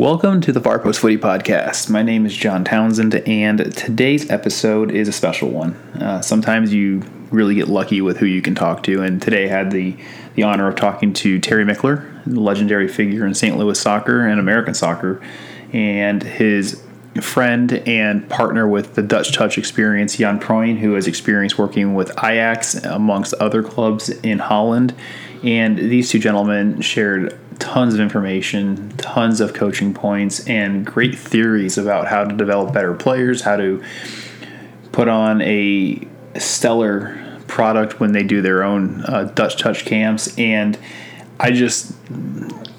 Welcome to the Farpost Footy Podcast. My name is John Townsend, and today's episode is a special one. Uh, sometimes you really get lucky with who you can talk to, and today I had the, the honor of talking to Terry Michler, legendary figure in St. Louis soccer and American soccer, and his friend and partner with the Dutch Touch experience, Jan Pruijn, who has experience working with Ajax amongst other clubs in Holland. And these two gentlemen shared tons of information, tons of coaching points, and great theories about how to develop better players, how to put on a stellar product when they do their own uh, Dutch Touch camps. And I just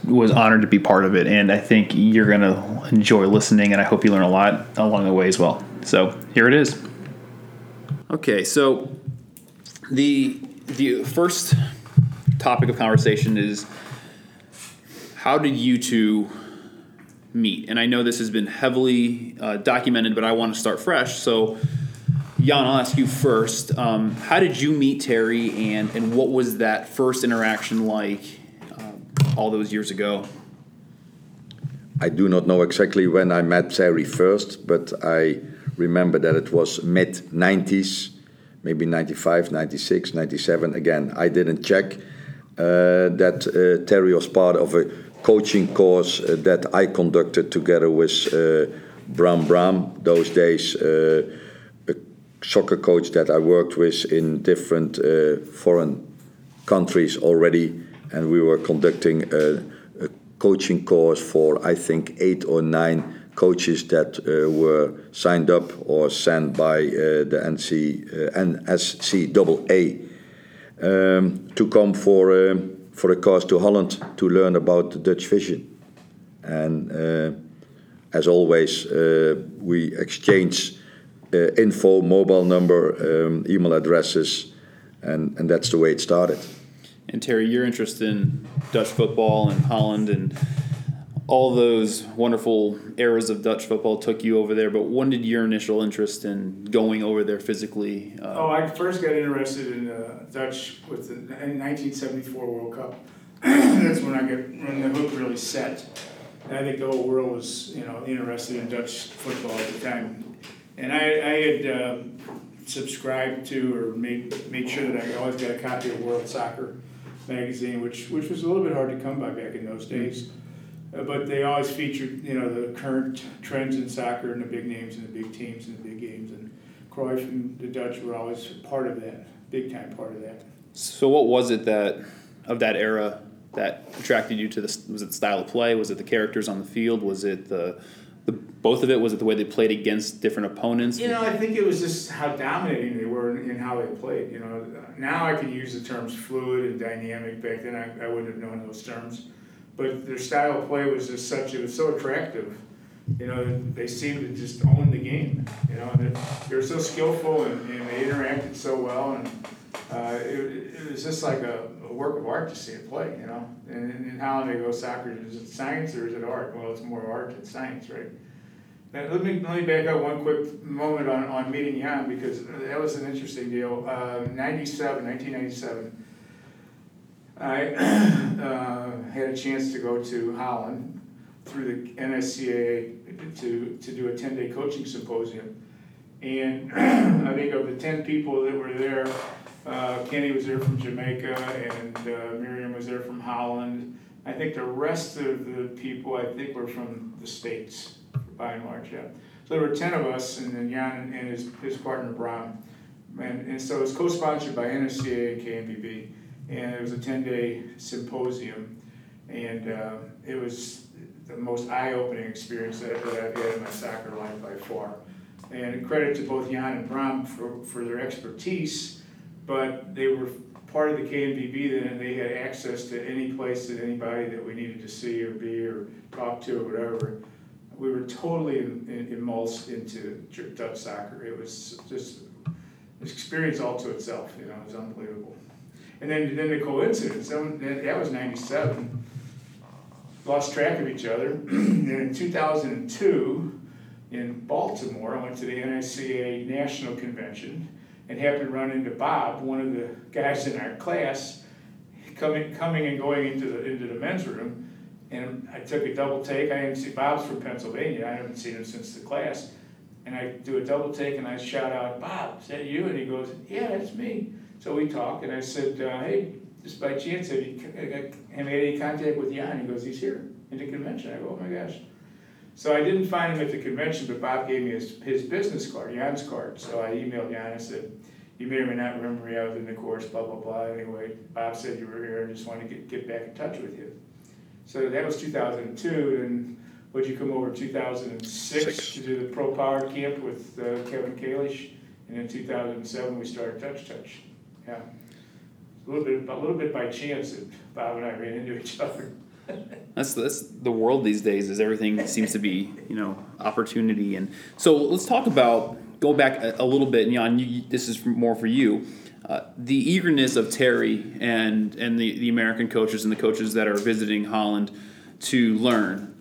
was honored to be part of it. And I think you're going to enjoy listening, and I hope you learn a lot along the way as well. So here it is. Okay, so the the first topic of conversation is how did you two meet? And I know this has been heavily uh, documented, but I want to start fresh. So, Jan, I'll ask you first. Um, how did you meet Terry, and, and what was that first interaction like um, all those years ago? I do not know exactly when I met Terry first, but I remember that it was mid 90s, maybe 95, 96, 97. Again, I didn't check uh, that uh, Terry was part of a coaching course uh, that I conducted together with uh, Bram Bram. Those days, uh, a soccer coach that I worked with in different foreign countries already, and we were conducting a, a coaching course for I think eight or nine coaches that were signed up or sent by the NC, NSCAA um, to come for. Um, for a course to Holland to learn about the Dutch vision. And uh, as always, uh, we exchange uh, info, mobile number, um, email addresses, and, and that's the way it started. And Terry, your interest in Dutch football and Holland and all those wonderful eras of Dutch football took you over there, but when did your initial interest in going over there physically? Uh, oh, I first got interested in uh, Dutch with the 1974 World Cup. That's when I got when the hook really set. And I think the whole world was, you know, interested in Dutch football at the time. And I, I had uh, subscribed to or made made sure that I always got a copy of World Soccer magazine, which which was a little bit hard to come by back in those days. Uh, Uh, but they always featured, you know, the current trends in soccer and the big names and the big teams and the big games. And Cruyff and the Dutch were always part of that, big time part of that. So, what was it that of that era that attracted you to this? Was it the style of play? Was it the characters on the field? Was it the the, both of it was it the way they played against different opponents you know i think it was just how dominating they were in, in how they played you know now i can use the terms fluid and dynamic back then i, I wouldn't have known those terms but their style of play was just such it was so attractive. You know, they seemed to just own the game. You know, and they were so skillful and, and they interacted so well, and uh, it, it was just like a, a, work of art to see it play. You know, and in Holland they go soccer is it science or is it art? Well, it's more art than science, right? Now, let me let me back up one quick moment on, on meeting Jan because that was an interesting deal. Uh, 97, 1997 I uh, had a chance to go to Holland through the NSCAA to, to do a 10 day coaching symposium. And I think of the 10 people that were there, uh, Kenny was there from Jamaica and uh, Miriam was there from Holland. I think the rest of the people, I think, were from the States, by and large, yeah. So there were 10 of us, and then Jan and his, his partner, Bram. And, and so it was co sponsored by NSCAA and KNVB and it was a 10 day symposium. And uh, it was the most eye opening experience that, that, I've had in my soccer life by far. And credit to both Jan and Bram for, for their expertise, but they were part of the KNVB then, and they had access to any place that anybody that we needed to see or be or talk to or whatever. We were totally in, in, immersed into Dutch soccer. It was just an experience all to itself. You know, it was unbelievable. And then, then the coincidence, that was 97. Lost track of each other. and in 2002, in Baltimore, I went to the NICA National Convention and happened to run into Bob, one of the guys in our class, coming, coming and going into the, into the men's room. And I took a double take. I didn't see Bob's from Pennsylvania. I haven't seen him since the class. And I do a double take and I shout out, Bob, is that you? And he goes, Yeah, that's me. So we talk and I said, uh, Hey, just by chance, have you have made any contact with Jan? He goes, He's here at the convention. I go, Oh my gosh. So I didn't find him at the convention, but Bob gave me his, his business card, Jan's card. So I emailed Jan and said, You may or may not remember me. I was in the course, blah, blah, blah. Anyway, Bob said you were here and just wanted to get, get back in touch with you. So that was 2002. And would you come over 2006 Six. to do the Pro Power Camp with uh, Kevin Kalish? And in 2007, we started Dutch Touch. Yeah. A little bit, a little bit by chance that Bob and I ran into each other. that's that's the world these days. Is everything seems to be you know opportunity and so let's talk about go back a, a little bit. And Jan, you, this is more for you. Uh, the eagerness of Terry and and the, the American coaches and the coaches that are visiting Holland to learn.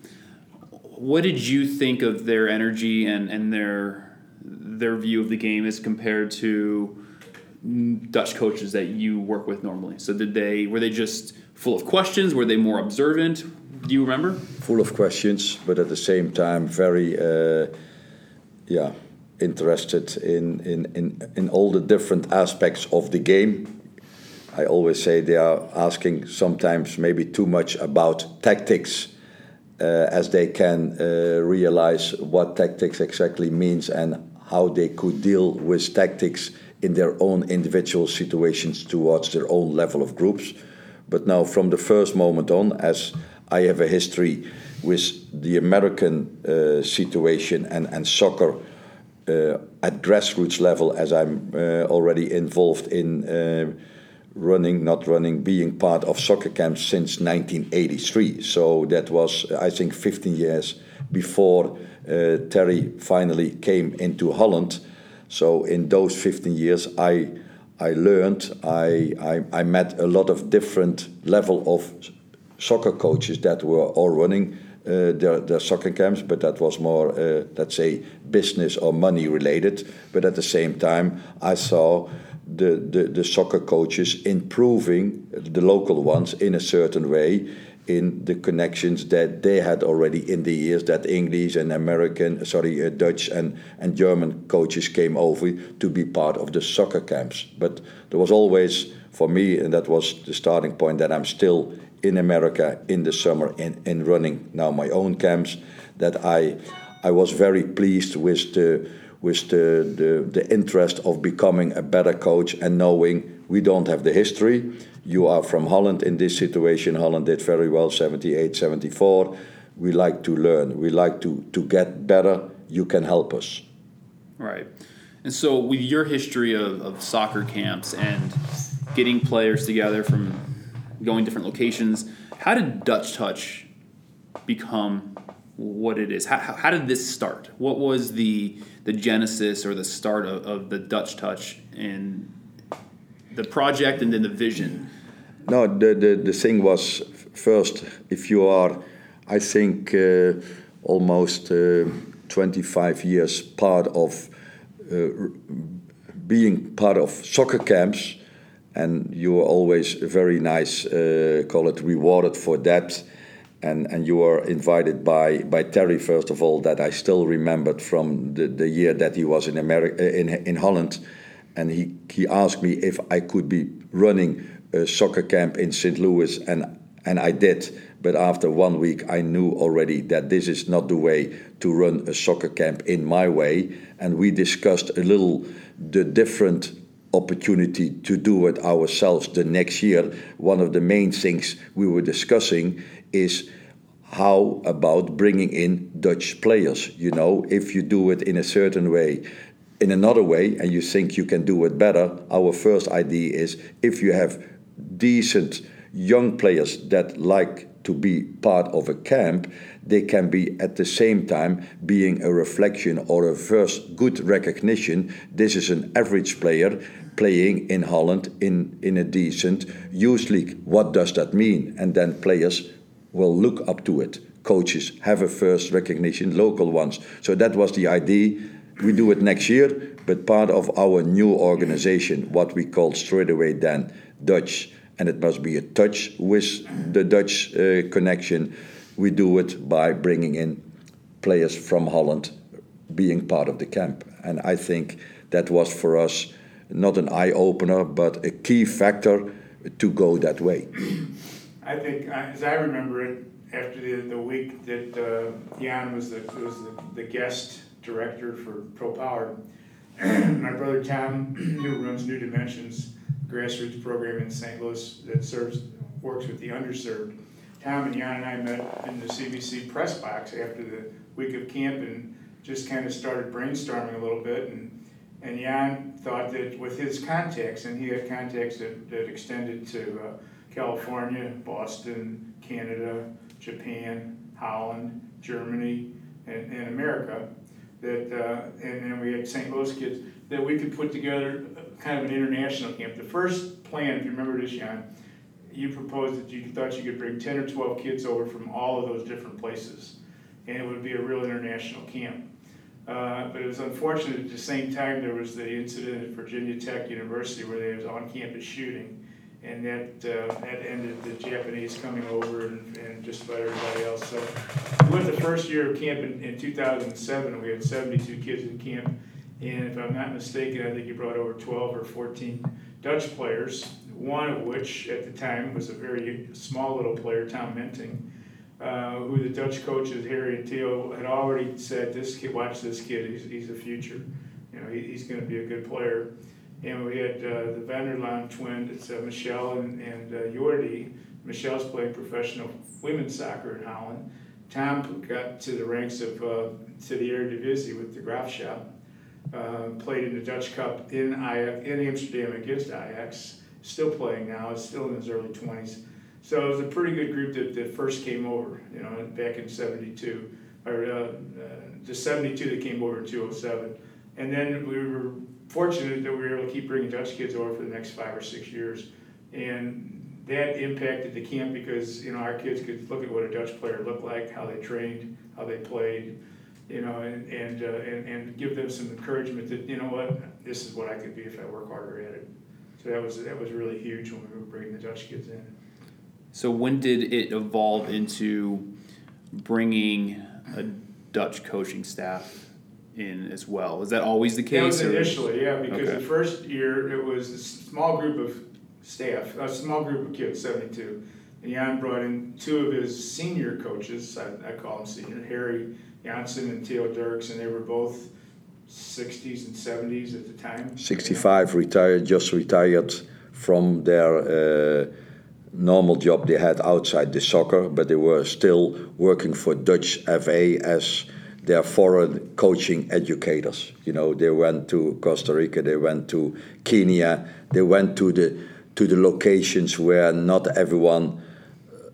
What did you think of their energy and, and their their view of the game as compared to Dutch coaches that you work with normally? So did they were they just full of questions? Were they more observant? Do you remember? Full of questions, but at the same time very, uh, yeah, interested in, in, in, in all the different aspects of the game. I always say they are asking sometimes maybe too much about tactics. Uh, as they can uh, realize what tactics exactly means and how they could deal with tactics in their own individual situations towards their own level of groups. But now, from the first moment on, as I have a history with the American uh, situation and, and soccer uh, at grassroots level, as I'm uh, already involved in uh, running, not running, being part of soccer camps since 1983. So that was, I think, 15 years before uh, Terry finally came into Holland. So in those 15 years, I I learned I, I, I met a lot of different level of soccer coaches that were all running uh, their, their soccer camps, but that was more, uh, let's say, business or money related. But at the same time, I saw the, the, the soccer coaches improving the local ones in a certain way in the connections that they had already in the years that English and American, sorry, uh, Dutch and, and German coaches came over to be part of the soccer camps. But there was always, for me, and that was the starting point, that I'm still in America in the summer in, in running now my own camps, that I, I was very pleased with the with the, the, the interest of becoming a better coach and knowing we don't have the history you are from Holland in this situation. Holland did very well, 78, 74. We like to learn. We like to, to get better. You can help us. Right. And so, with your history of, of soccer camps and getting players together from going different locations, how did Dutch Touch become what it is? How, how did this start? What was the the genesis or the start of, of the Dutch Touch and the project and then the vision? No, the, the, the thing was first, if you are, I think, uh, almost uh, 25 years part of uh, being part of soccer camps, and you were always very nice, uh, call it rewarded for that. And, and you were invited by, by Terry, first of all, that I still remembered from the, the year that he was in, America, uh, in, in Holland and he, he asked me if I could be running a soccer camp in St. Louis, and, and I did. But after one week, I knew already that this is not the way to run a soccer camp in my way. And we discussed a little the different opportunity to do it ourselves the next year. One of the main things we were discussing is how about bringing in Dutch players? You know, if you do it in a certain way, in another way and you think you can do it better, our first idea is if you have decent young players that like to be part of a camp, they can be at the same time being a reflection or a first good recognition. This is an average player playing in Holland in, in a decent youth league. What does that mean? And then players will look up to it. Coaches have a first recognition, local ones. So that was the idea we do it next year, but part of our new organization, what we call straight away then Dutch, and it must be a touch with the Dutch uh, connection, we do it by bringing in players from Holland being part of the camp. And I think that was for us not an eye opener, but a key factor to go that way. I think, as I remember it, after the, the week that uh, Jan was the was the, the guest director for Pro Power, my brother Tom, who runs New Dimensions grassroots program in St. Louis that serves works with the underserved. Tom and Jan and I met in the CBC press box after the week of camp and just kind of started brainstorming a little bit and and Jan thought that with his contacts, and he had contacts that, that extended to uh, California, Boston, Canada, Japan, Holland, Germany, and, and America, that uh, and then we had St. Louis kids that we could put together kind of an international camp. The first plan, if you remember this, Jan, you proposed that you thought you could bring 10 or 12 kids over from all of those different places, and it would be a real international camp. Uh, but it was unfortunate at the same time there was the incident at Virginia Tech University where there was on-campus shooting, and that uh, that ended the Japanese coming over and, and just about everybody else. So we went the first year of camp in, in 2007. We had 72 kids in camp, and if I'm not mistaken, I think you brought over 12 or 14 Dutch players. One of which at the time was a very small little player, Tom Menting uh, who the Dutch coaches Harry and Theo had already said, "This kid, watch this kid. He's, he's a future. You know, he, he's going to be a good player." And we had uh, the Vanderlaan twin. It's uh, Michelle and, and uh, Jordi. Michelle's playing professional women's soccer in Holland. Tom got to the ranks of uh, to the Eredivisie with the Graafschap. Uh, played in the Dutch Cup in Ajax, in Amsterdam against Ajax. Still playing now. Is still in his early twenties. So it was a pretty good group that, that first came over, you know, back in 72, or uh, uh, the 72 that came over in 207. And then we were fortunate that we were able to keep bringing Dutch kids over for the next five or six years. And that impacted the camp because, you know, our kids could look at what a Dutch player looked like, how they trained, how they played, you know, and, and, uh, and, and give them some encouragement that, you know what, this is what I could be if I work harder at it. So that was, that was really huge when we were bringing the Dutch kids in. So when did it evolve into bringing a Dutch coaching staff in as well? Was that always the case? That was initially, yeah, because okay. the first year it was a small group of staff, a small group of kids, 72. And Jan brought in two of his senior coaches, I, I call them senior, Harry Janssen and Theo Dirks, and they were both 60s and 70s at the time. 65 retired, just retired from their. Uh, normal job they had outside the soccer, but they were still working for Dutch FA as their foreign coaching educators. You know, they went to Costa Rica, they went to Kenya, they went to the to the locations where not everyone uh,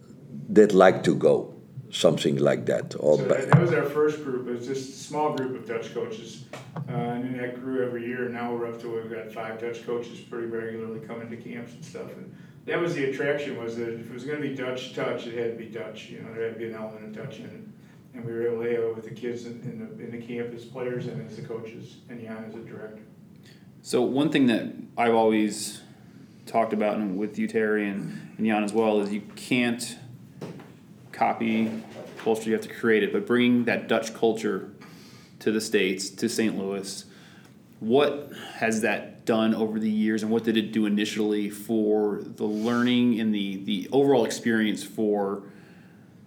did like to go, something like that. Or so that, that was our first group. It was just a small group of Dutch coaches, uh, and then that grew every year. Now we're up to we've got five Dutch coaches pretty regularly coming to camps and stuff. And, that was the attraction was that if it was going to be Dutch touch, it had to be Dutch. You know, there had to be an element of Dutch in it. And we were able to have it with the kids in, in the in the camp as players and as the coaches, and Jan as a director. So one thing that I've always talked about and with you Terry and, and Jan as well is you can't copy culture; you have to create it. But bringing that Dutch culture to the states, to St. Louis, what has that done over the years, and what did it do initially for the learning and the the overall experience for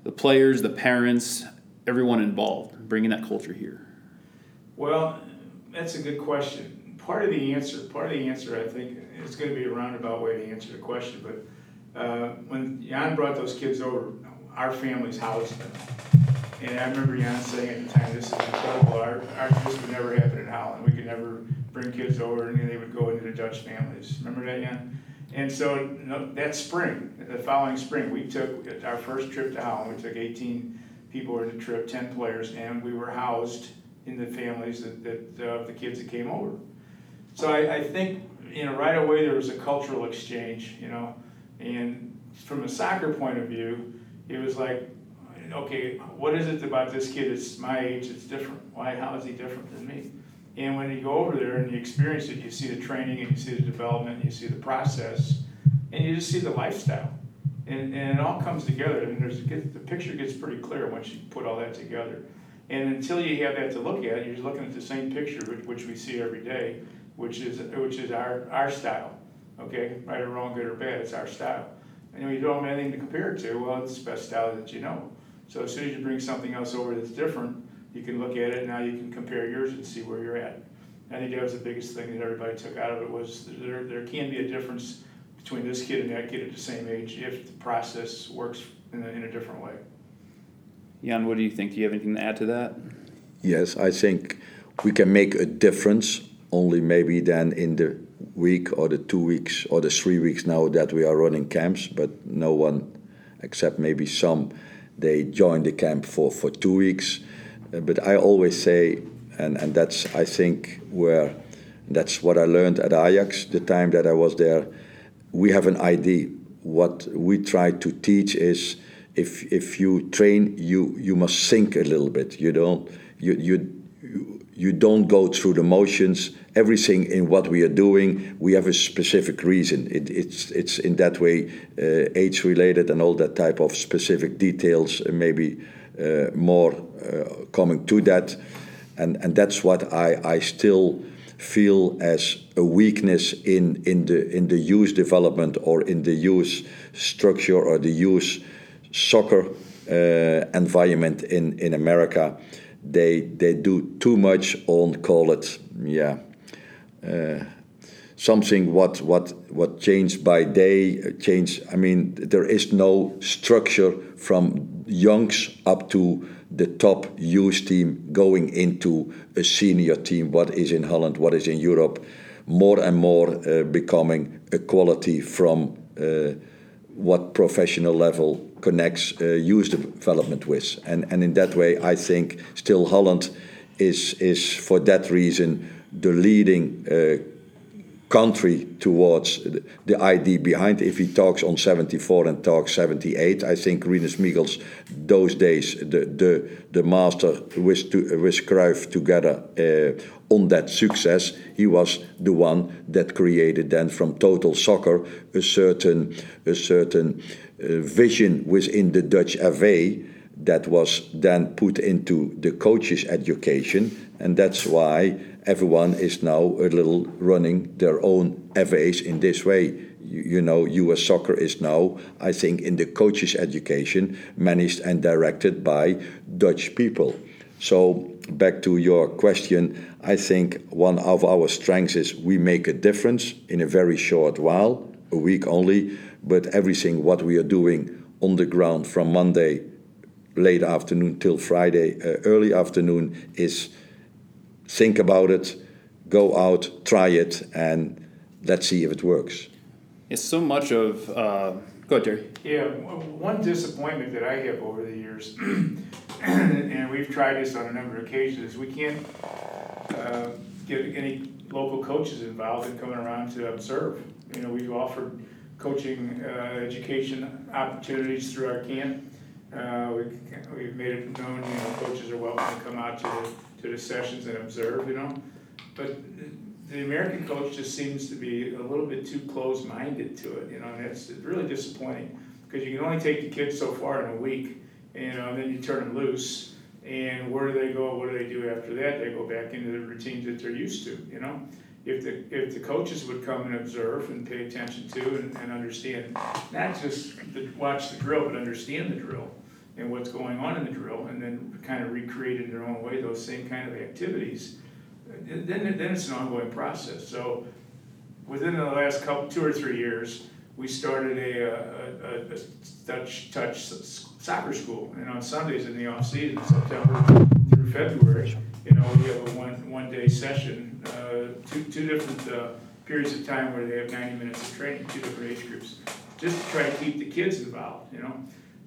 the players, the parents, everyone involved, bringing that culture here? Well, that's a good question. Part of the answer, part of the answer, I think, it's going to be a roundabout way to answer the question. But uh, when Jan brought those kids over, our families housed them. And I remember Jan saying at the time, "This is incredible. Our, our this would never happen in Holland. We could never bring kids over and they would go into the Dutch families. Remember that, Jan? And so you know, that spring, the following spring, we took our first trip to Holland. We took 18 people on the trip, 10 players, and we were housed in the families that, that uh, the kids that came over. So I, I think you know right away there was a cultural exchange, you know, and from a soccer point of view, it was like, okay, what is it about this kid that's my age that's different? Why? How is he different than me? And when you go over there and you experience it, you see the training and you see the development, and you see the process, and you just see the lifestyle. And, and it all comes together, and there's, the picture gets pretty clear once you put all that together. And until you have that to look at, you're just looking at the same picture, which, which we see every day, which is, which is our, our style, okay? Right or wrong, good or bad, it's our style. And when you don't have anything to compare it to, well, it's the best style that you know. So as soon as you bring something else over that's different, you can look at it, now you can compare yours and see where you're at. I think that was the biggest thing that everybody took out of it was there, there can be a difference between this kid and that kid at the same age if the process works in a, in a different way. Jan, what do you think? Do you have anything to add to that? Yes, I think we can make a difference only maybe then in the week or the two weeks or the three weeks now that we are running camps, but no one except maybe some they join the camp for, for two weeks. Uh, but I always say, and, and that's I think where that's what I learned at Ajax the time that I was there. We have an idea. What we try to teach is if if you train, you you must think a little bit. You don't you you you don't go through the motions. Everything in what we are doing, we have a specific reason. It, it's it's in that way uh, age related and all that type of specific details. Uh, maybe uh, more uh, coming to that, and and that's what I I still feel as a weakness in in the in the youth development or in the youth structure or the youth soccer uh, environment in, in America, they they do too much on call it yeah uh, something what what what changed by day change. I mean there is no structure from youngs up to the top youth team going into a senior team. What is in Holland? What is in Europe? More and more uh, becoming a quality from uh, what professional level connects uh, youth development with. And, and in that way, I think still Holland is, is for that reason, the leading uh, country towards the idea behind. If he talks on 74 and talks 78, I think Rinus Michels, those days, the, the, the master with, to, with Cruyff together uh, on that success, he was the one that created then from total soccer a certain, a certain uh, vision within the Dutch FA that was then put into the coaches' education, and that's why everyone is now a little running their own FAs in this way. You, you, know, US soccer is now, I think, in the coaches' education, managed and directed by Dutch people. So, back to your question, I think one of our strengths is we make a difference in a very short while, a week only, but everything what we are doing on the ground from Monday late afternoon till Friday uh, early afternoon is think about it, go out, try it, and let's see if it works. It's so much of. Uh, go ahead, Terry. Yeah, one disappointment that I have over the years, and we've tried this on a number of occasions, we can't uh, get any local coaches involved in coming around to observe. You know, we've offered coaching uh, education opportunities through our camp. Uh, we, we've made it known, you know, coaches are welcome to come out to the to the sessions and observe, you know. But the American coach just seems to be a little bit too close-minded to it, you know, and it's really disappointing because you can only take the kids so far in a week, you know, and then you turn them loose. And where do they go? What do they do after that? They go back into the routines that they're used to, you know. If the if the coaches would come and observe and pay attention to and, and understand, not just the, watch the drill, but understand the drill and what's going on in the drill, and then kind of recreate in their own way those same kind of activities, then, then it's an ongoing process. So within the last couple, two or three years, we started a, a, a, a Dutch touch soccer school, and on Sundays in the off season, September through February, you know, we have a one one day session, uh, two two different uh, periods of time where they have 90 minutes of training, two different age groups, just to try to keep the kids involved, you know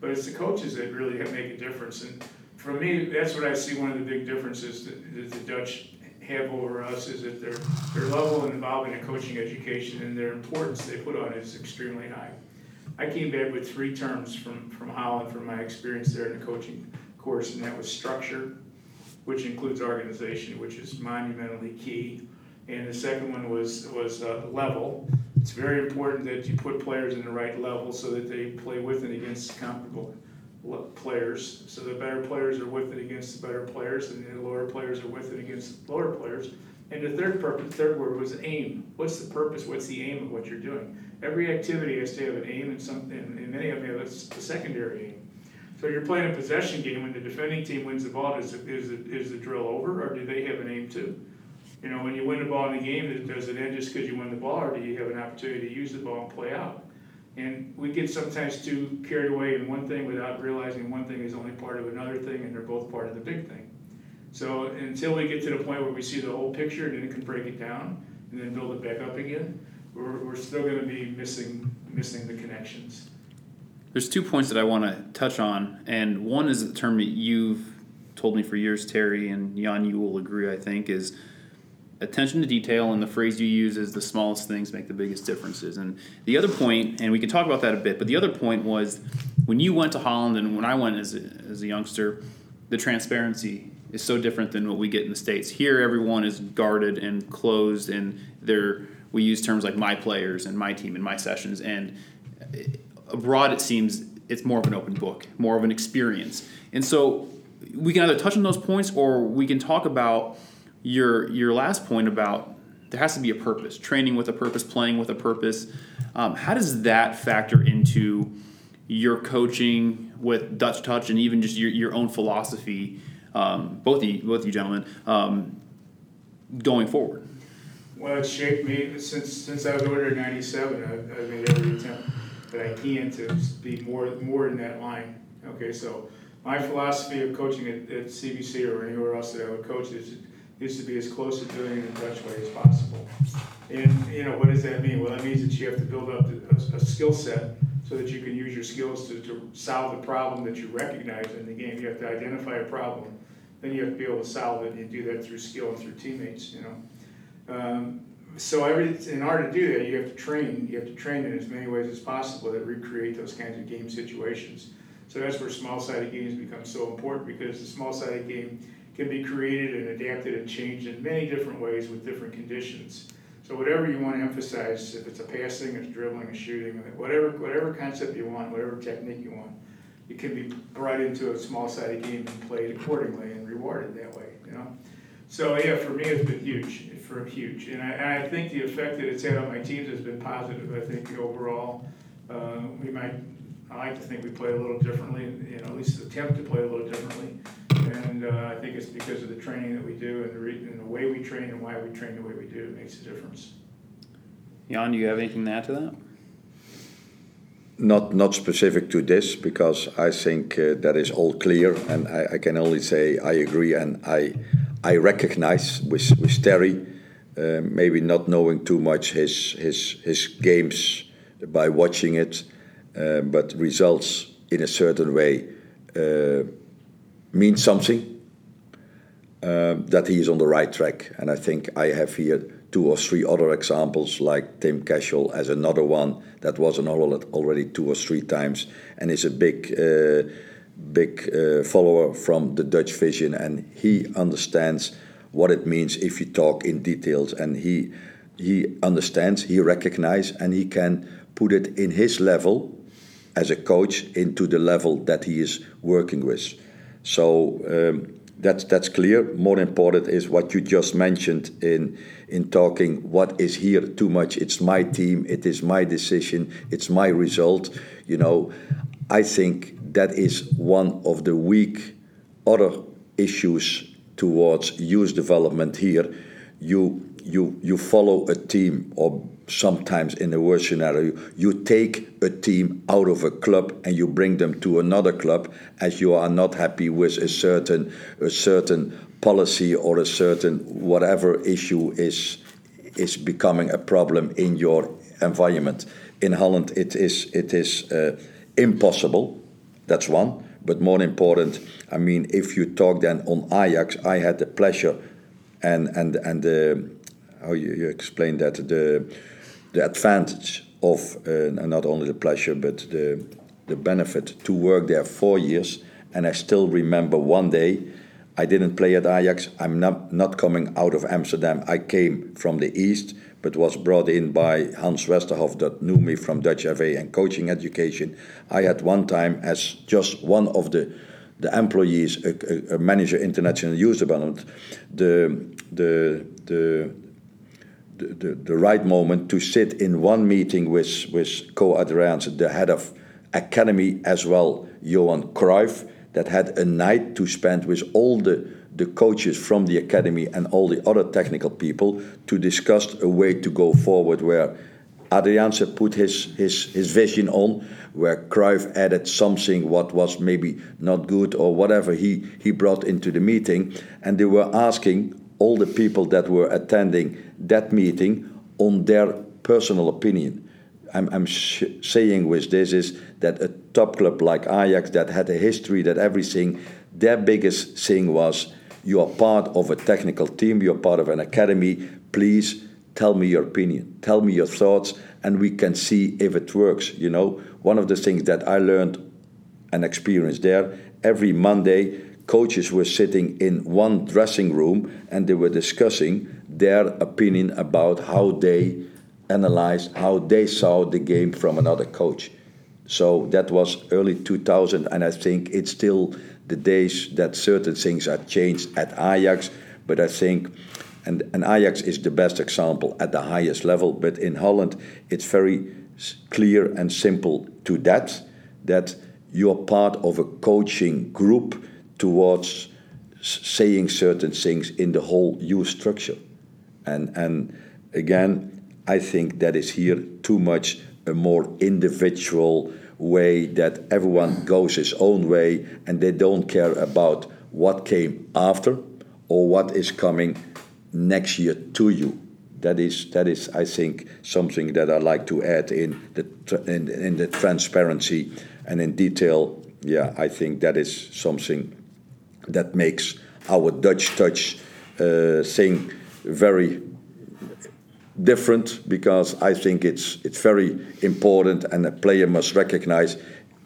but it's the coaches that really make a difference. And for me, that's what I see one of the big differences that, that the Dutch have over us is that their, their level of involvement in coaching education and their importance they put on it is extremely high. I came back with three terms from, from Holland from my experience there in the coaching course, and that was structure, which includes organization, which is monumentally key. And the second one was, was uh, level. It's very important that you put players in the right level so that they play with and against comparable le- players. So the better players are with it against the better players, and the lower players are with it against the lower players. And the third purpose, third word was aim. What's the purpose? What's the aim of what you're doing? Every activity has to have an aim, and something, and many of them have a secondary aim. So you're playing a possession game when the defending team wins the ball. Is is is the drill over, or do they have an aim too? You know, when you win the ball in the game, does it end just because you win the ball, or do you have an opportunity to use the ball and play out? And we get sometimes too carried away in one thing without realizing one thing is only part of another thing, and they're both part of the big thing. So until we get to the point where we see the whole picture and then can break it down and then build it back up again, we're, we're still going to be missing missing the connections. There's two points that I want to touch on, and one is a term that you've told me for years, Terry, and Jan, you will agree, I think, is attention to detail, and the phrase you use is the smallest things make the biggest differences. And the other point, and we can talk about that a bit, but the other point was when you went to Holland and when I went as a, as a youngster, the transparency is so different than what we get in the states. Here, everyone is guarded and closed, and they're we use terms like my players and my team and my sessions, and abroad it seems it's more of an open book, more of an experience. And so we can either touch on those points or we can talk about your your last point about there has to be a purpose, training with a purpose, playing with a purpose. Um, how does that factor into your coaching with Dutch Touch and even just your, your own philosophy, um, both you, both you gentlemen, um, going forward? Well, it's shaped me since since I was over in '97. I've, I've made every attempt that I can to be more more in that line. Okay, so my philosophy of coaching at, at CBC or anywhere else that I would coach is is to be as close to doing it in the Dutch way as possible. And you know, what does that mean? Well, that means that you have to build up a, a skill set so that you can use your skills to, to solve the problem that you recognize in the game. You have to identify a problem, then you have to be able to solve it, and you do that through skill and through teammates. You know. Um, so every, in order to do that, you have to train. You have to train in as many ways as possible that recreate those kinds of game situations. So that's where small-sided games become so important because the small-sided game can be created and adapted and changed in many different ways with different conditions. So whatever you want to emphasize, if it's a passing, it's dribbling, a shooting, whatever whatever concept you want, whatever technique you want, it can be brought into a small-sided game and played accordingly and rewarded that way. You know. So yeah, for me, it's been huge, for huge, and I, and I think the effect that it's had on my teams has been positive. I think overall, uh, we might. I like to think we play a little differently, you know, at least attempt to play a little differently, and uh, I think it's because of the training that we do and the, re- and the way we train and why we train the way we do. It makes a difference. Jan, do you have anything to add to that? Not not specific to this because I think uh, that is all clear, and I, I can only say I agree and I I recognize with with Terry, uh, maybe not knowing too much his his his games by watching it, uh, but results in a certain way uh, mean something. Um, that he is on the right track, and I think I have here two or three other examples, like Tim Cashel as another one that was an already two or three times, and is a big, uh, big uh, follower from the Dutch vision, and he understands what it means if you talk in details, and he he understands, he recognizes, and he can put it in his level as a coach into the level that he is working with. So. Um, that's that's clear. More important is what you just mentioned in in talking. What is here too much? It's my team. It is my decision. It's my result. You know, I think that is one of the weak other issues towards youth development here. You you you follow a team or sometimes in the worst scenario, you take a team out of a club and you bring them to another club as you are not happy with a certain a certain policy or a certain whatever issue is is becoming a problem in your environment. In Holland, it is it is uh, impossible. That's one. But more important, I mean, if you talk then on Ajax, I had the pleasure and and and the how you, you explain that the the advantage of uh, not only the pleasure but the the benefit to work there four years and I still remember one day I didn't play at Ajax I'm not not coming out of Amsterdam I came from the east but was brought in by Hans Westerhof that knew me from Dutch FA and coaching education. I had one time as just one of the the employees, a, a, manager international youth development, the the the the, the, right moment to sit in one meeting with, with Co Adriaanse, the head of academy, as well, Johan Cruyff, that had a night to spend with all the, the coaches from the academy and all the other technical people to discuss a way to go forward where Adriaanse put his, his, his vision on, where Cruyff added something what was maybe not good or whatever he, he brought into the meeting. And they were asking all the people that were attending that meeting on their personal opinion. I'm, I'm saying with this is that a top club like Ajax that had a history, that everything, their biggest thing was you are part of a technical team, you're part of an academy, please tell me your opinion, tell me your thoughts, and we can see if it works. You know, one of the things that I learned and experienced there every Monday, coaches were sitting in one dressing room and they were discussing their opinion about how they analyzed, how they saw the game from another coach. So that was early 2000, and I think it's still the days that certain things are changed at Ajax, but I think and, and Ajax is the best example at the highest level. But in Holland, it's very clear and simple to that, that you're part of a coaching group towards saying certain things in the whole youth structure. And, and again, I think that is here too much a more individual way that everyone goes his own way and they don't care about what came after or what is coming next year to you. That is, that is, I think, something that I like to add in the in, in the transparency and in detail. Yeah, I think that is something that makes our Dutch touch uh, thing very different because I think it's it's very important and a player must recognize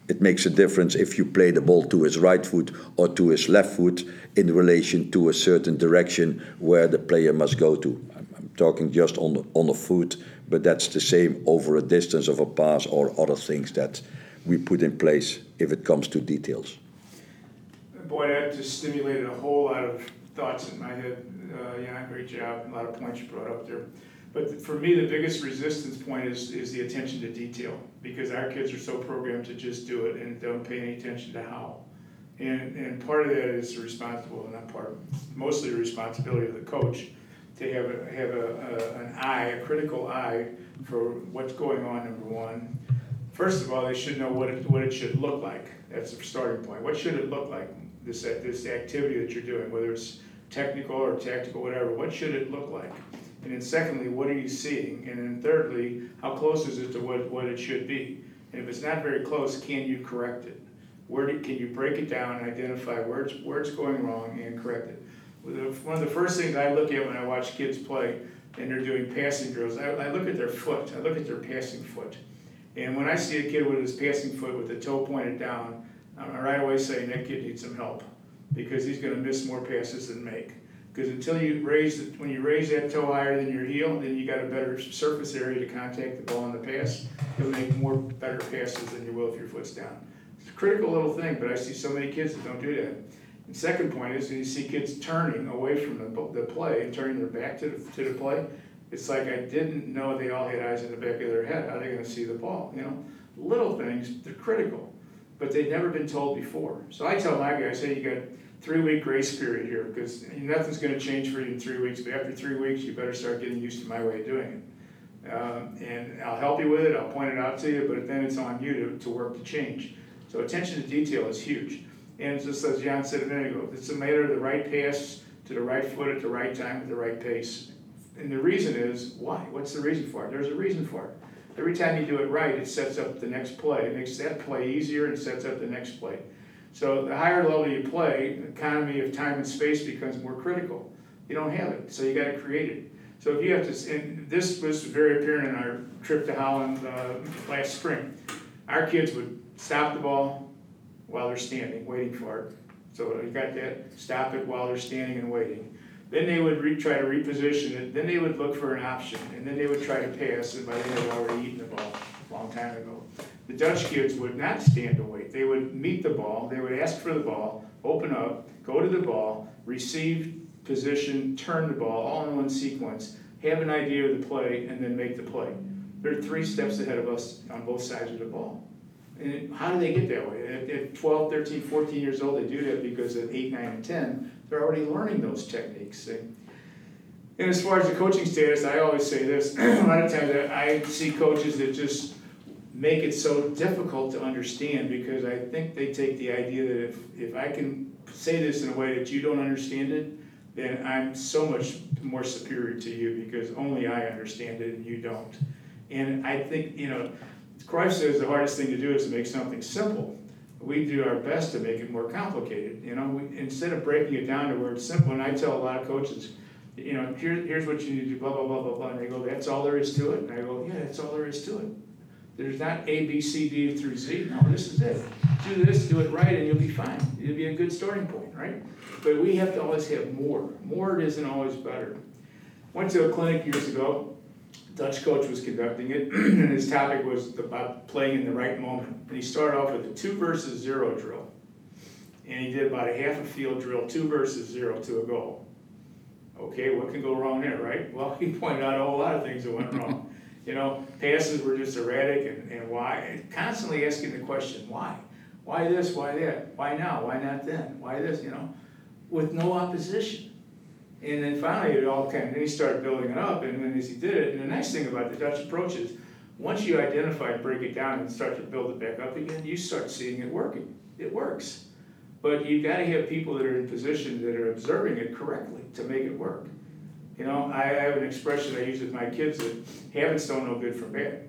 it makes a difference if you play the ball to his right foot or to his left foot in relation to a certain direction where the player must go to. I'm talking just on the, on the foot, but that's the same over a distance of a pass or other things that we put in place if it comes to details. Boy, that just stimulated a whole lot of thoughts in my head. Uh, yeah, great job. A lot of points you brought up there. But for me, the biggest resistance point is, is the attention to detail because our kids are so programmed to just do it and don't pay any attention to how. And, and part of that is responsible, and not part, mostly the responsibility of the coach to have a, have a, a, an eye, a critical eye for what's going on, number one. First of all, they should know what it, what it should look like. That's the starting point. What should it look like, this, this activity that you're doing, whether it's technical or tactical, whatever, what should it look like? And then secondly, what are you seeing? And then thirdly, how close is it to what, what it should be? And if it's not very close, can you correct it? Where do, can you break it down and identify where it's, where it's going wrong and correct it? One of the first things I look at when I watch kids play and they're doing passing drills, I, I look at their foot. I look at their passing foot. And when I see a kid with his passing foot with the toe pointed down, I'm gonna right away say that kid needs some help because he's going to miss more passes than make. Because until you raise, the, when you raise that toe higher than your heel, then you got a better surface area to contact the ball in the pass. You'll make more better passes than you will if your foot's down. It's a critical little thing, but I see so many kids that don't do that. And second point is you see kids turning away from the, the play and turning their back to the, to the play, it's like I didn't know they all had eyes in the back of their head. How are they going to see the ball? You know, little things, they're critical, but they've never been told before. So I tell my guys, say you got three week grace period here because nothing's going to change for you in three weeks. But after three weeks, you better start getting used to my way of doing it. Um, and I'll help you with it, I'll point it out to you, but then it's on you to, to work to change. So attention to detail is huge. And just as John said a minute ago, it's a matter of the right pass to the right foot at the right time at the right pace. And the reason is why? What's the reason for it? There's a reason for it. Every time you do it right, it sets up the next play. It makes that play easier and sets up the next play. So the higher level you play, the economy of time and space becomes more critical. You don't have it, so you got to create it. So if you have to, and this was very apparent in our trip to Holland uh, last spring. Our kids would stop the ball while they're standing, waiting for it. So you got that. Stop it while they're standing and waiting. Then they would re- try to reposition it. Then they would look for an option, and then they would try to pass. And by then they had already eaten the ball a long time ago. The Dutch kids would not stand to wait. They would meet the ball. They would ask for the ball, open up, go to the ball, receive position, turn the ball, all in one sequence. Have an idea of the play, and then make the play. They're three steps ahead of us on both sides of the ball. And how do they get that way? At, at 12, 13, 14 years old, they do that because at 8, 9, and 10, they're already learning those techniques. And, and as far as the coaching status, I always say this a lot of times I, I see coaches that just make it so difficult to understand because I think they take the idea that if, if I can say this in a way that you don't understand it, then I'm so much more superior to you because only I understand it and you don't. And I think, you know, Cruyff says the hardest thing to do is to make something simple. We do our best to make it more complicated. You know, we, instead of breaking it down to where it's simple, and I tell a lot of coaches, you know, here, here's what you need to do, blah, blah, blah, blah, blah. And they go, that's all there is to it. And I go, yeah, that's all there is to it. There's not A, B, C, D through Z. No, this is it. Do this, do it right, and you'll be fine. It'll be a good starting point, right? But we have to always have more. More isn't always better. Went to a clinic years ago. Dutch coach was conducting it, and his topic was about playing in the right moment. And he started off with a two versus zero drill. And he did about a half a field drill, two versus zero to a goal. Okay, what can go wrong there, right? Well, he pointed out a whole lot of things that went wrong. You know, passes were just erratic and, and why, and constantly asking the question, why? Why this, why that? Why now? Why not then? Why this, you know? With no opposition. And then finally it all kind then he started building it up and then as he did it, and the nice thing about the Dutch approach is, once you identify break it down and start to build it back up again, you start seeing it working. It works. But you've got to have people that are in position that are observing it correctly to make it work. You know, I have an expression I use with my kids that habits don't know good from bad.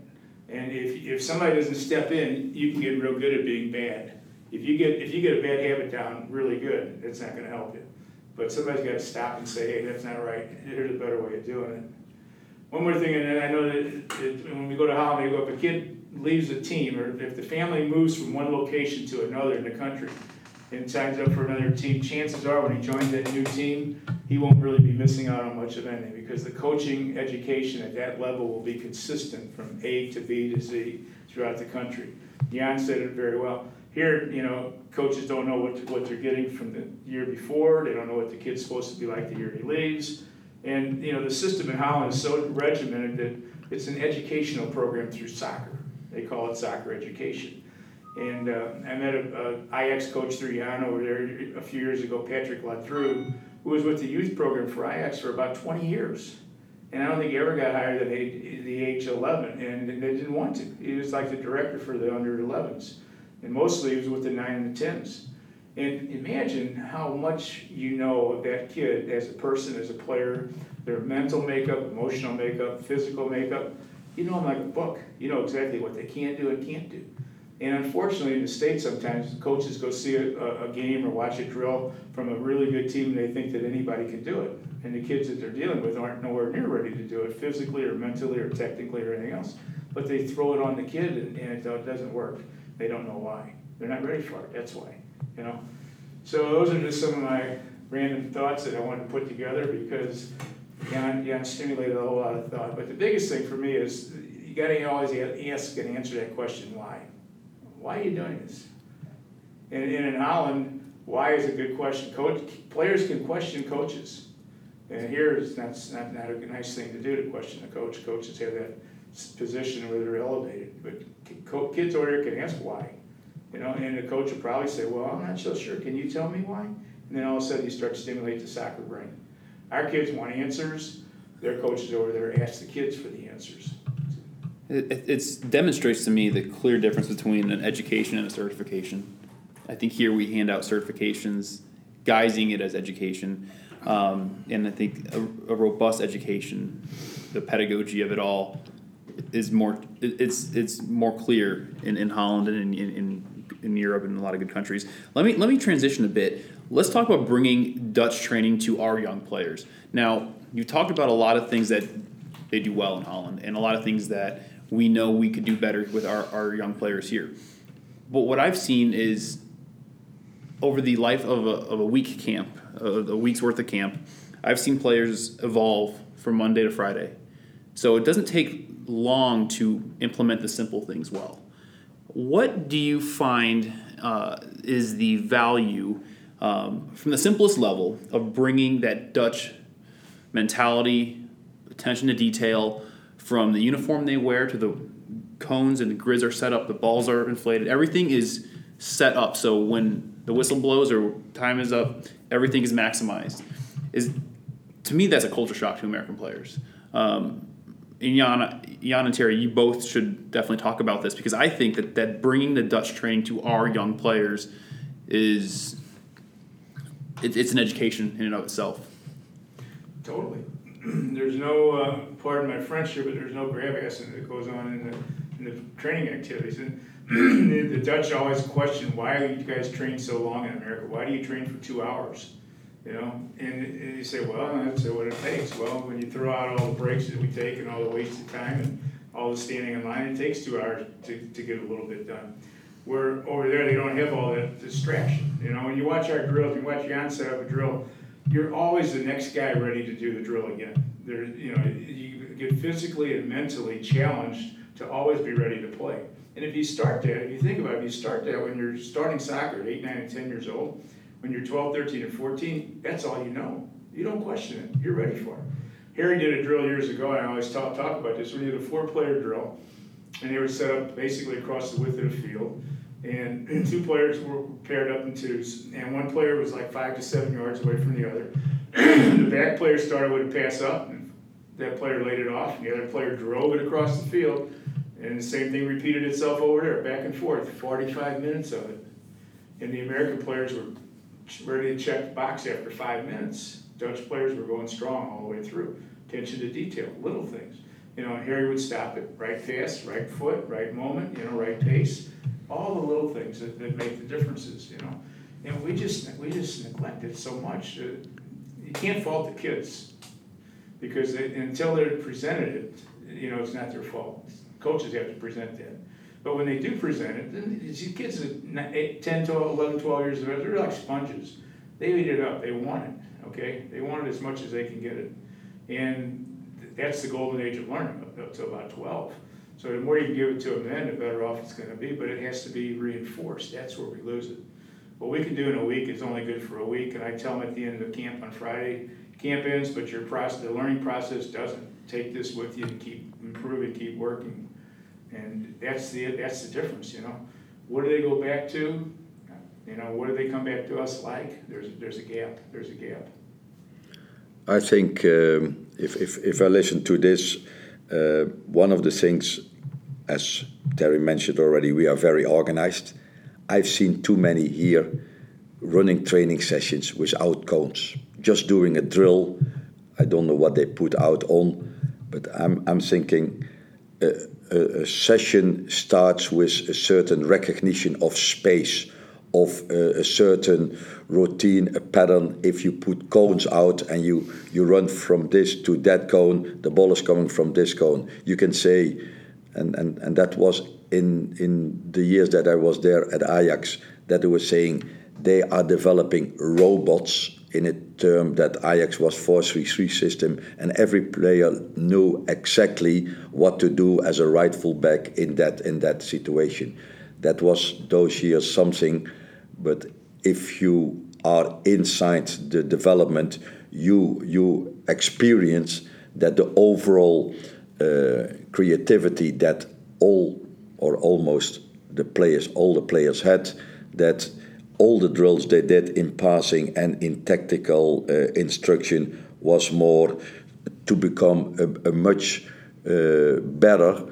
And if, if somebody doesn't step in, you can get real good at being bad. If you get if you get a bad habit down really good, it's not going to help you. But somebody's got to stop and say, hey, that's not right. Here's a better way of doing it. One more thing, and I know that, that when we go to holiday, if a kid leaves a team, or if the family moves from one location to another in the country, and signs up for another team, chances are when he joins that new team, he won't really be missing out on much of anything because the coaching education at that level will be consistent from A to B to Z throughout the country. Jan said it very well. Here, you know, coaches don't know what, what they're getting from the year before. They don't know what the kid's supposed to be like the year he leaves. And, you know, the system in Holland is so regimented that it's an educational program through soccer. They call it soccer education. And uh, I met a, a Ajax coach through Jan over there a few years ago, Patrick Latru, who was with the youth program for Ajax for about 20 years. And I don't think he ever got higher than the age 11, and they didn't want to. He was like the director for the under 11s. And mostly he was with the 9 and the 10s. And imagine how much you know of that kid as a person, as a player, their mental makeup, emotional makeup, physical makeup. You know them like a book. You know exactly what they can do and can't do. And unfortunately, in the States, sometimes coaches go see a, a, game or watch a drill from a really good team and they think that anybody can do it. And the kids that they're dealing with aren't nowhere near ready to do it physically or mentally or technically or anything else. But they throw it on the kid and, and uh, it doesn't work. They don't know why. They're not ready for it. That's why. You know. So those are just some of my random thoughts that I wanted to put together because Jan, Jan stimulated a whole lot of thought. But the biggest thing for me is you got to always ask and answer that question why why are you doing this? And, and in Holland, why is a good question. Coach, players can question coaches. And here is that's not, not a nice thing to do to question a coach. Coaches have that position where they're elevated. But kids over here can ask why. You know, and the coach will probably say, Well, I'm not so sure. Can you tell me why? And then all of a sudden you start to stimulate the soccer brain. Our kids want answers. Their coaches over there ask the kids for the answers. It it demonstrates to me the clear difference between an education and a certification. I think here we hand out certifications, guising it as education, um, and I think a, a, robust education, the pedagogy of it all, is more. It's it's more clear in, in Holland and in, in in Europe and in a lot of good countries. Let me let me transition a bit. Let's talk about bringing Dutch training to our young players. Now, you talked about a lot of things that they do well in Holland, and a lot of things that we know we could do better with our, our young players here. But what I've seen is over the life of a, of a week camp, a, a week's worth of camp, I've seen players evolve from Monday to Friday. So it doesn't take long to implement the simple things well. What do you find uh, is the value um, from the simplest level of bringing that Dutch mentality, attention to detail, from the uniform they wear to the cones and the grids are set up, the balls are inflated, everything is set up so when the whistle blows or time is up, everything is maximized. Is to me that's a culture shock to American players. Um, Jan and Terry, you both should definitely talk about this because I think that, that bringing the Dutch training to our young players is it, it's an education in and of itself. Totally. there's no, uh, pardon my French here, but there's no assing that goes on in the, in the training activities. And the, the Dutch always question, why you guys train so long in America? Why do you train for two hours? You know, and, and you say, well, that's what it takes. Well, when you throw out all the breaks that we take and all the wasted time and all the standing in line, it takes two hours to, to get a little bit done. Where over there, they don't have all that distraction. You know, when you watch our drills, you watch Jan set up a drill, you're always the next guy ready to do the drill again. There, you know, you get physically and mentally challenged to always be ready to play. And if you start that, if you think about it, if you start that when you're starting soccer at 8, 9, and 10 years old, when you're 12, 13, and 14, that's all you know. You don't question it. You're ready for it. Harry did a drill years ago, and I always talk, talk about this. We did a four-player drill, and they were set up basically across the width of the field. And two players were paired up in twos, and one player was like five to seven yards away from the other. the back player started with a pass up, and that player laid it off, and the other player drove it across the field, and the same thing repeated itself over there, back and forth, 45 minutes of it. And the American players were ready to check the box after five minutes. Dutch players were going strong all the way through. Attention to detail, little things. You know, Harry would stop it, right pass, right foot, right moment, you know, right pace. All the little things that, that make the differences, you know. And we just we just neglect it so much. You can't fault the kids because they, until they're presented it, you know, it's not their fault. Coaches have to present that. But when they do present it, then these kids at 10, 12, 11, 12 years of age, they're like sponges. They eat it up. They want it, okay? They want it as much as they can get it. And that's the golden age of learning, up to about 12. So the more you give it to them then, the better off it's going to be. But it has to be reinforced. That's where we lose it. What we can do in a week is only good for a week. And I tell them at the end of the camp on Friday, camp ends, but your process, the learning process doesn't. Take this with you and keep improving, keep working. And that's the, that's the difference, you know. What do they go back to? You know, what do they come back to us like? There's, there's a gap. There's a gap. I think um, if, if, if I listen to this, uh, one of the things, as Terry mentioned already, we are very organized. I've seen too many here running training sessions without cones, just doing a drill. I don't know what they put out on, but I'm, I'm thinking uh, a, a, session starts with a certain recognition of space, of a, a, certain routine, a pattern. If you put cones out and you, you run from this to that cone, the ball is coming from this cone. You can say, and, and, and that was in, in the years that I was there at Ajax, that they were saying they are developing robots in a term that Ajax was 4-3-3 system, and every player knew exactly what to do as a right full back in that in that situation. That was those years something, but if you are inside the development, you you experience that the overall uh, creativity that all or almost the players, all the players had, that all the drills they did in passing and in tactical uh, instruction was more to become a, a much uh, better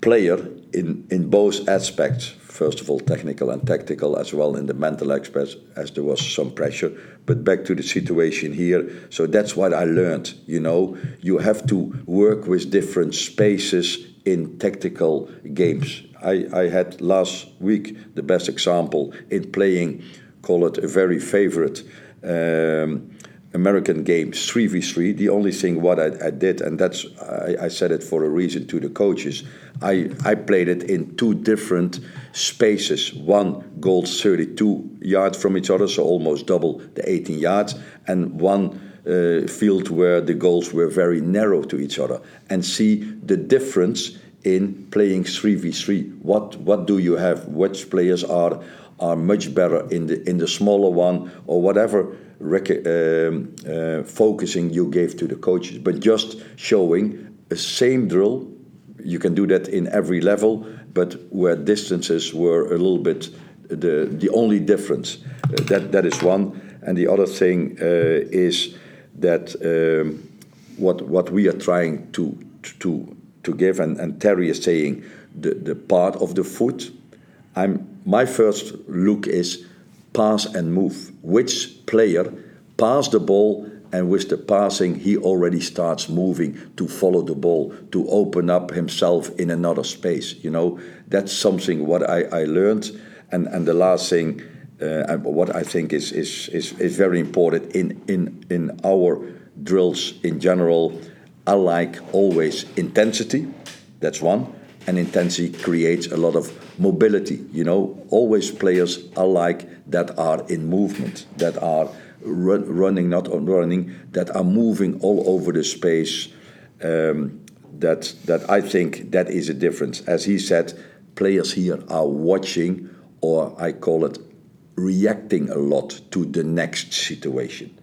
player in, in both aspects. First of all, technical and tactical, as well in the mental aspects, as there was some pressure. But back to the situation here. So that's what I learned. You know, you have to work with different spaces in tactical games. I, I had last week the best example in playing, call it a very favorite um, American game, 3v3. The only thing what I, I did, and that's, I, I, said it for a reason to the coaches, I, I played it in two different spaces. One goal 32 yards from each other, so almost double the 18 yards, and one uh, field where the goals were very narrow to each other and see the difference in playing 3v3 what what do you have? Which players are are much better in the in the smaller one or whatever um, uh, focusing you gave to the coaches but just showing a same drill. You can do that in every level but where distances were a little bit the the only difference. Uh, that that is one. And the other thing uh, is that um, what what we are trying to to to give, and, and Terry is saying the, the part of the foot. I'm my first look is pass and move. Which player pass the ball and with the passing he already starts moving to follow the ball to open up himself in another space you know that's something what i, I learned and and the last thing uh, what I think is, is, is, is very important in, in, in our drills in general. I like always intensity, that's one, and intensity creates a lot of mobility. You know, always players are like that are in movement, that are run, running, not running, that are moving all over the space. Um, that that I think that is a difference. As he said, players here are watching, or I call it reacting a lot to the next situation.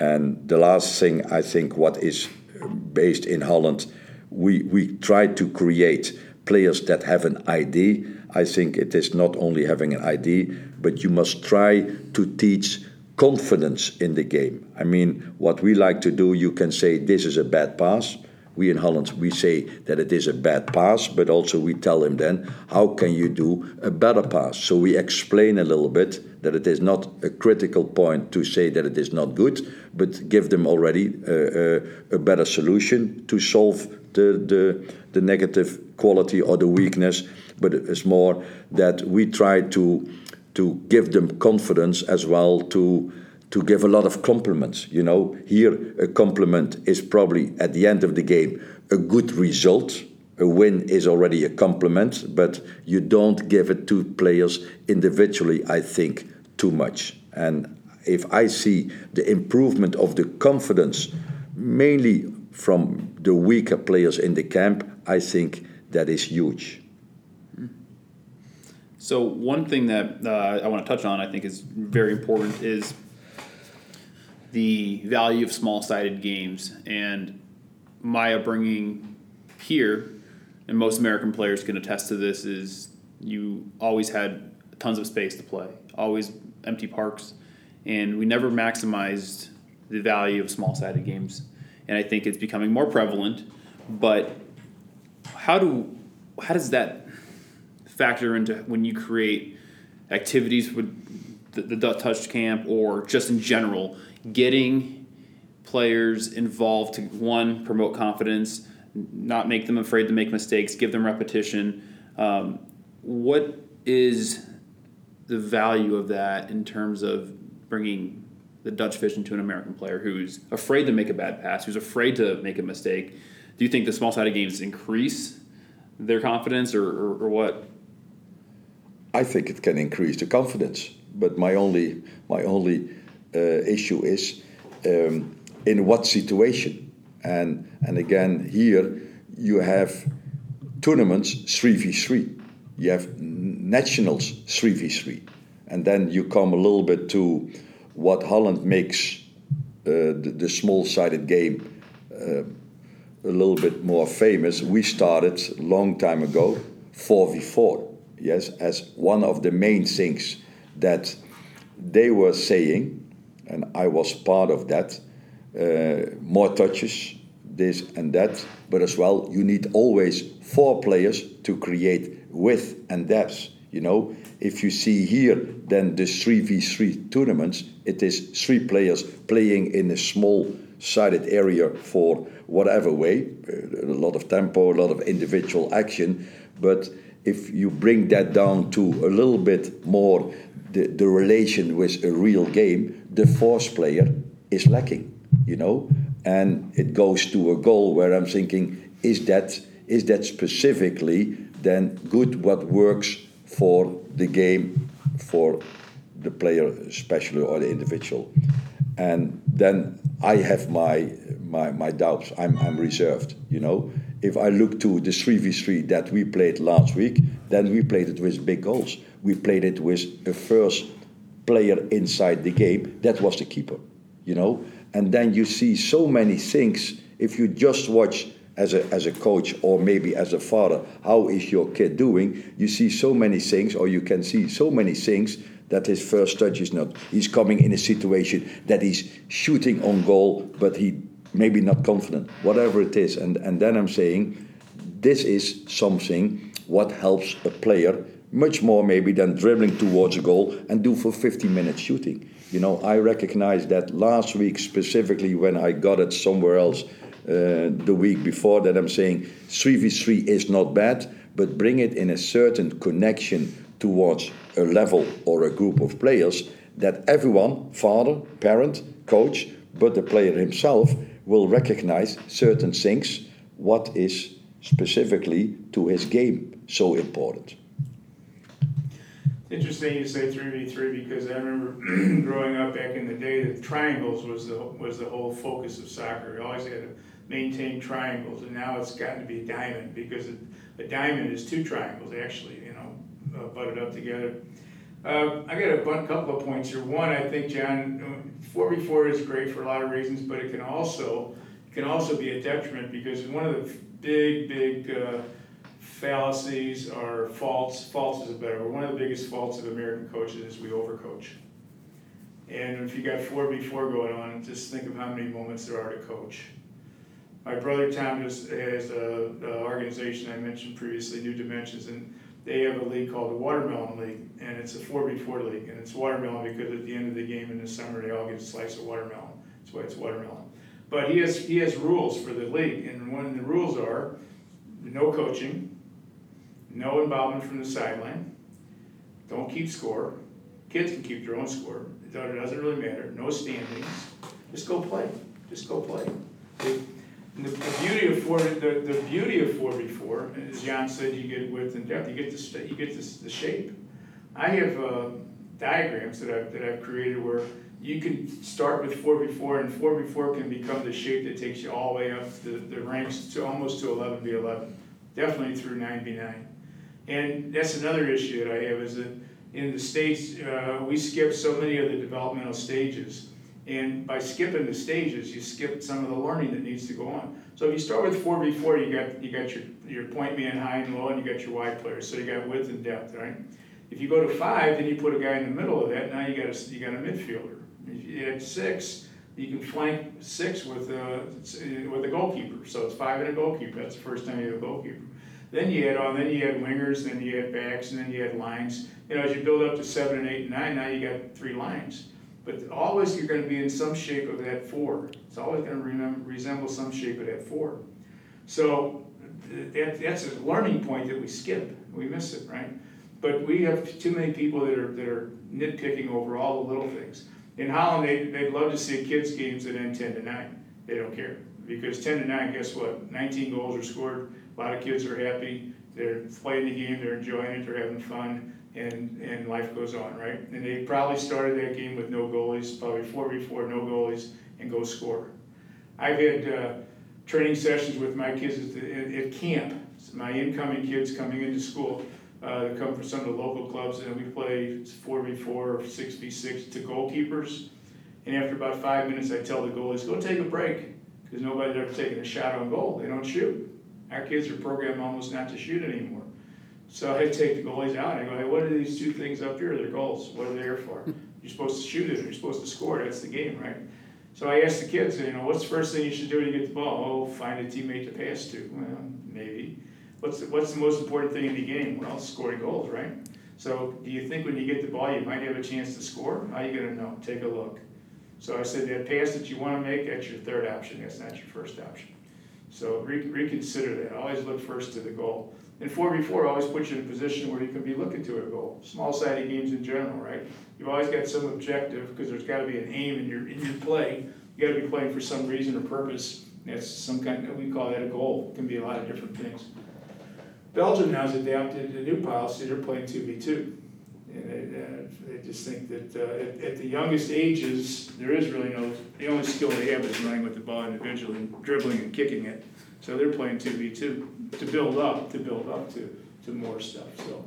And the last thing I think, what is um, based in Holland, we, we try to create players that have an ID. I think it is not only having an ID, but you must try to teach confidence in the game. I mean, what we like to do, you can say this is a bad pass we in Holland we say that it is a bad pass, but also we tell him then how can you do a better pass. So we explain a little bit that it is not a critical point to say that it is not good, but give them already a, a, a better solution to solve the, the the negative quality or the weakness. But it's more that we try to to give them confidence as well to to give a lot of compliments. You know, here a compliment is probably at the end of the game a good result. A win is already a compliment, but you don't give it to players individually, I think, too much. And if I see the improvement of the confidence, mainly from the weaker players in the camp, I think that is huge. So one thing that uh, I want to touch on, I think, is very important is the value of small sided games. And my upbringing here, and most American players can attest to this, is you always had tons of space to play, always empty parks, and we never maximized the value of small sided games. And I think it's becoming more prevalent, but how do how does that factor into when you create activities with the, the Dutch camp or just in general getting players involved to one promote confidence, not make them afraid to make mistakes, give them repetition. Um, what is the value of that in terms of bringing the Dutch vision to an American player who's afraid to make a bad pass, who's afraid to make a mistake? Do you think the small sided games increase their confidence or, or, or what? I think it can increase the confidence, but my only my only issue is um, in what situation. And, and again, here you have tournaments 3v3, you have nationals 3v3. And then you come a little bit to what Holland makes uh, the, the small sided game uh, a little bit more famous. We started long time ago 4v4, yes, as one of the main things that they were saying and I was part of that. Uh, more touches, this and that, but as well, you need always four players to create width and depth. You know, if you see here, then the 3v3 tournaments, it is three players playing in a small sided area for whatever way, uh, a lot of tempo, a lot of individual action. But if you bring that down to a little bit more the, the relation with a real game, the fourth player is lacking, you know, and it goes to a goal where I'm thinking, is that is that specifically then good what works for the game, for the player especially or the individual, and then I have my my, my doubts. I'm, I'm reserved, you know. If I look to the 3v3 that we played last week, then we played it with big goals. We played it with a first player inside the game. That was the keeper, you know. And then you see so many things. If you just watch as a, as a coach or maybe as a father, how is your kid doing? You see so many things, or you can see so many things that his first touch is not. He's coming in a situation that he's shooting on goal, but he maybe not confident, whatever it is. And, and then I'm saying this is something what helps a player much more maybe than dribbling towards a goal and do for 50 minutes shooting. You know, I recognize that last week specifically when I got it somewhere else uh, the week before that I'm saying 3v3 is not bad, but bring it in a certain connection towards a level or a group of players that everyone, father, parent, coach, but the player himself will recognize certain things, what is specifically to his game so important. Interesting you say three v three because I remember growing up back in the day that triangles was the was the whole focus of soccer. You always had to maintain triangles, and now it's gotten to be a diamond because a diamond is two triangles actually, you know, uh, butted up together. Uh, I got a couple of points here. One, I think John, four v four is great for a lot of reasons, but it can also can also be a detriment because one of the big big uh, fallacies or faults, faults is a better word, one of the biggest faults of American coaches is we overcoach. And if you got 4v4 going on, just think of how many moments there are to coach. My brother Tom has, has uh, an organization I mentioned previously, New Dimensions, and they have a league called the Watermelon League, and it's a 4v4 league. And it's watermelon because at the end of the game in the summer, they all get a slice of watermelon. That's why it's watermelon. But he has, he has rules for the league, and one of the rules are no coaching, no involvement from the sideline. Don't keep score. Kids can keep their own score. It doesn't really matter. No standings. Just go play. Just go play. The, the, beauty of four, the, the beauty of four four, as Jan said, you get width and depth. You get the you get the, the shape. I have uh, diagrams that I've that I've created where you can start with four four, and four four can become the shape that takes you all the way up the, the ranks to almost to eleven v eleven, definitely through nine v nine. And that's another issue that I have is that in the States, uh, we skip so many of the developmental stages. And by skipping the stages, you skip some of the learning that needs to go on. So if you start with 4v4, you got, you got your, your point man high and low, and you got your wide players. So you got width and depth, right? If you go to five, then you put a guy in the middle of that. Now you got a, you got a midfielder. If you add six, you can flank six with a, uh, with a goalkeeper. So it's five and a goalkeeper. That's the first time you have a goalkeeper. Then you had on, then you had wingers, then you had backs, and then you had lines. You know, as you build up to seven and eight and nine, now you got three lines. But always you're going to be in some shape of that four. It's always going to resemble some shape of that four. So that, that's a learning point that we skip. We miss it, right? But we have too many people that are that are nitpicking over all the little things. In Holland, they, they'd love to see kids' games that end 10 to 9. They don't care. Because 10 to 9, guess what? 19 goals are scored a lot of kids are happy. They're playing the game. They're enjoying it. They're having fun, and and life goes on, right? And they probably started that game with no goalies, probably four before no goalies, and go score. I've had uh, training sessions with my kids at, the, at, camp. my incoming kids coming into school. Uh, come from some of the local clubs, and we play 4v4 or 6v6 to goalkeepers. And after about five minutes, I tell the goalies, go take a break, because nobody's ever taken a shot on goal. They don't shoot. Our kids are programmed almost not to shoot anymore. So I take the goalies out and I go, hey, what are these two things up here? They're goals. What are they here for? You're supposed to shoot it. You're supposed to score. That's the game, right? So I asked the kids, you know, what's the first thing you should do when you get the ball? Oh, find a teammate to pass to. Well, maybe. What's the, what's the most important thing in the game? Well, scoring goals, right? So do you think when you get the ball you might have a chance to score? How are you going to know? Take a look. So I said that pass that you want to make, that's your third option. That's not your first option. So re- reconsider that. Always look first to the goal. And 4v4 always puts you in a position where you can be looking to a goal. Small sided games in general, right? You've always got some objective because there's got to be an aim in your in your play. You got to be playing for some reason or purpose. That's some kind of, we call that a goal. It can be a lot of different things. Belgium now has adapted a new policy. They're playing 2v2. And They, uh, they just think that uh, at, at the youngest ages, there is really no, the only skill they have is running with the ball individually, dribbling and kicking it. So they're playing two v two to build up, to build up to, to more stuff. So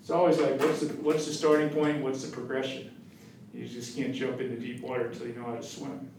it's always like, what's the, what's the starting point? What's the progression? You just can't jump into deep water until you know how to swim.